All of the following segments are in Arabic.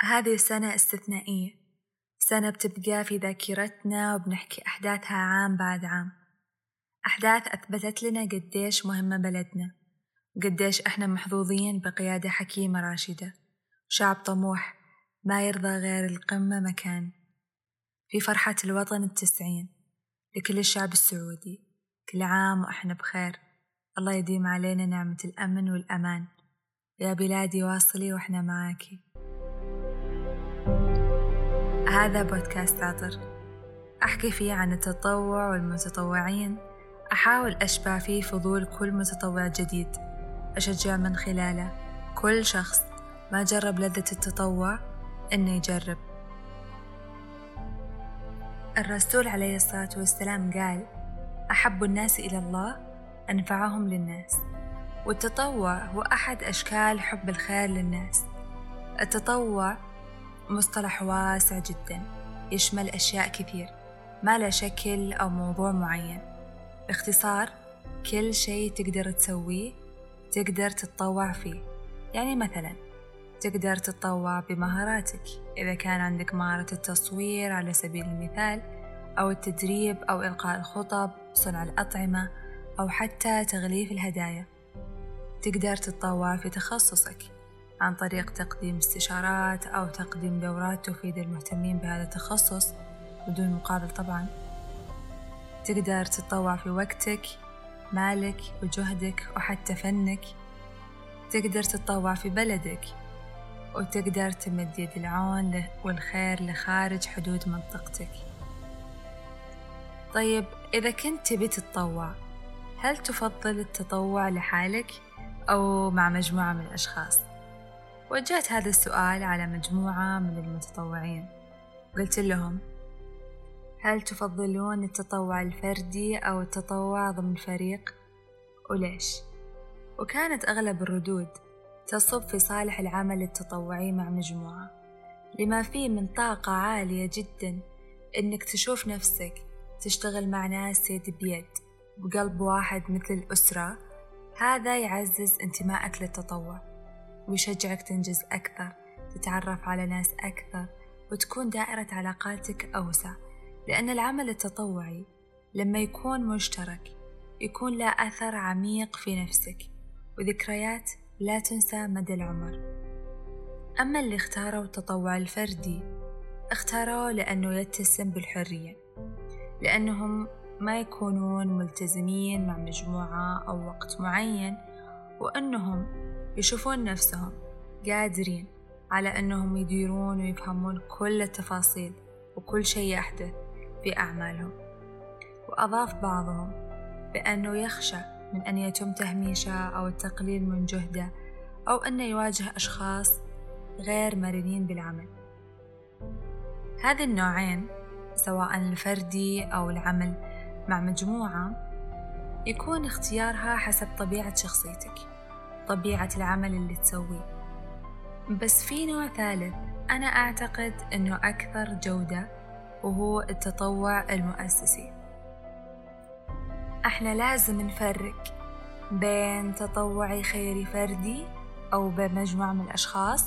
هذه سنة استثنائية. سنة بتبقى في ذاكرتنا وبنحكي أحداثها عام بعد عام. أحداث أثبتت لنا قديش مهمة بلدنا وقديش إحنا محظوظين بقيادة حكيمة راشدة شعب طموح ما يرضى غير القمة مكان. في فرحة الوطن التسعين لكل الشعب السعودي كل عام وإحنا بخير. الله يديم علينا نعمة الأمن والأمان. يا بلادي واصلي وإحنا معاكي. هذا بودكاست عطر أحكي فيه عن التطوع والمتطوعين. أحاول أشبع فيه فضول كل متطوع جديد. أشجع من خلاله كل شخص ما جرب لذة التطوع إنه يجرب. الرسول عليه الصلاة والسلام قال أحب الناس إلى الله أنفعهم للناس. والتطوع هو أحد أشكال حب الخير للناس. التطوع مصطلح واسع جدا يشمل أشياء كثير ما له شكل أو موضوع معين. باختصار كل شيء تقدر تسويه تقدر تتطوع فيه. يعني مثلا تقدر تتطوع بمهاراتك. إذا كان عندك مهارة التصوير على سبيل المثال أو التدريب أو إلقاء الخطب صنع الأطعمة أو حتى تغليف الهدايا. تقدر تتطوع في تخصصك. عن طريق تقديم استشارات أو تقديم دورات تفيد المهتمين بهذا التخصص بدون مقابل طبعا. تقدر تتطوع في وقتك مالك وجهدك وحتى فنك. تقدر تتطوع في بلدك وتقدر تمد يد العون والخير لخارج حدود منطقتك. طيب إذا كنت تبي تتطوع هل تفضل التطوع لحالك أو مع مجموعة من الأشخاص؟ وجهت هذا السؤال على مجموعة من المتطوعين قلت لهم هل تفضلون التطوع الفردي أو التطوع ضمن فريق؟ وليش؟ وكانت أغلب الردود تصب في صالح العمل التطوعي مع مجموعة لما فيه من طاقة عالية جدا إنك تشوف نفسك تشتغل مع ناس يد بيد بقلب واحد مثل الأسرة هذا يعزز انتمائك للتطوع ويشجعك تنجز أكثر تتعرف على ناس أكثر وتكون دائرة علاقاتك أوسع. لأن العمل التطوعي لما يكون مشترك يكون له أثر عميق في نفسك وذكريات لا تنسى مدى العمر. أما اللي اختاروا التطوع الفردي اختاروه لأنه يتسم بالحرية لأنهم ما يكونون ملتزمين مع مجموعة أو وقت معين وأنهم يشوفون نفسهم قادرين على أنهم يديرون ويفهمون كل التفاصيل وكل شيء يحدث في أعمالهم. وأضاف بعضهم بأنه يخشى من أن يتم تهميشه أو التقليل من جهده أو أنه يواجه أشخاص غير مرنين بالعمل. هذه النوعين سواء الفردي أو العمل مع مجموعة يكون اختيارها حسب طبيعة شخصيتك. طبيعة العمل اللي تسويه. بس في نوع ثالث أنا أعتقد أنه أكثر جودة وهو التطوع المؤسسي. إحنا لازم نفرق بين تطوعي خيري فردي أو بين مجموعة من الأشخاص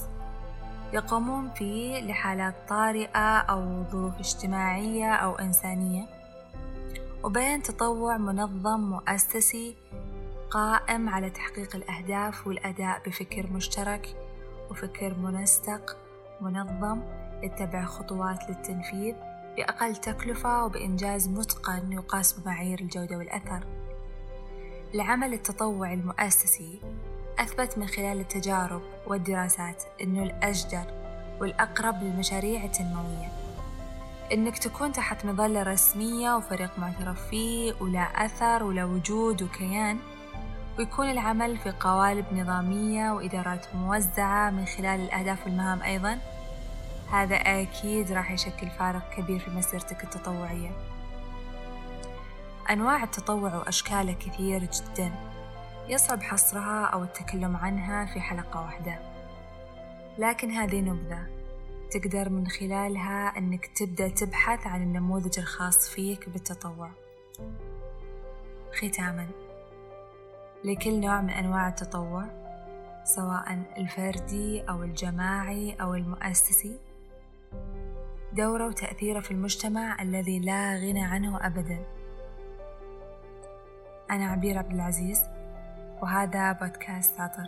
يقومون فيه لحالات طارئة أو ظروف اجتماعية أو إنسانية وبين تطوع منظم مؤسسي قائم على تحقيق الأهداف والأداء بفكر مشترك وفكر منسق منظم يتبع خطوات للتنفيذ بأقل تكلفة وبإنجاز متقن يقاس بمعايير الجودة والأثر. العمل التطوعي المؤسسي أثبت من خلال التجارب والدراسات أنه الأجدر والأقرب للمشاريع التنموية إنك تكون تحت مظلة رسمية وفريق معترف فيه ولا أثر ولا وجود وكيان ويكون العمل في قوالب نظامية وإدارات موزعة من خلال الأهداف والمهام أيضا. هذا أكيد راح يشكل فارق كبير في مسيرتك التطوعية. أنواع التطوع وأشكاله كثير جدا يصعب حصرها أو التكلم عنها في حلقة واحدة. لكن هذه نبذة تقدر من خلالها أنك تبدأ تبحث عن النموذج الخاص فيك بالتطوع. ختاماً. لكل نوع من أنواع التطوع سواء الفردي أو الجماعي أو المؤسسي. دورة وتأثيره في المجتمع الذي لا غنى عنه أبدا. أنا عبير عبد العزيز وهذا بودكاست ساطر.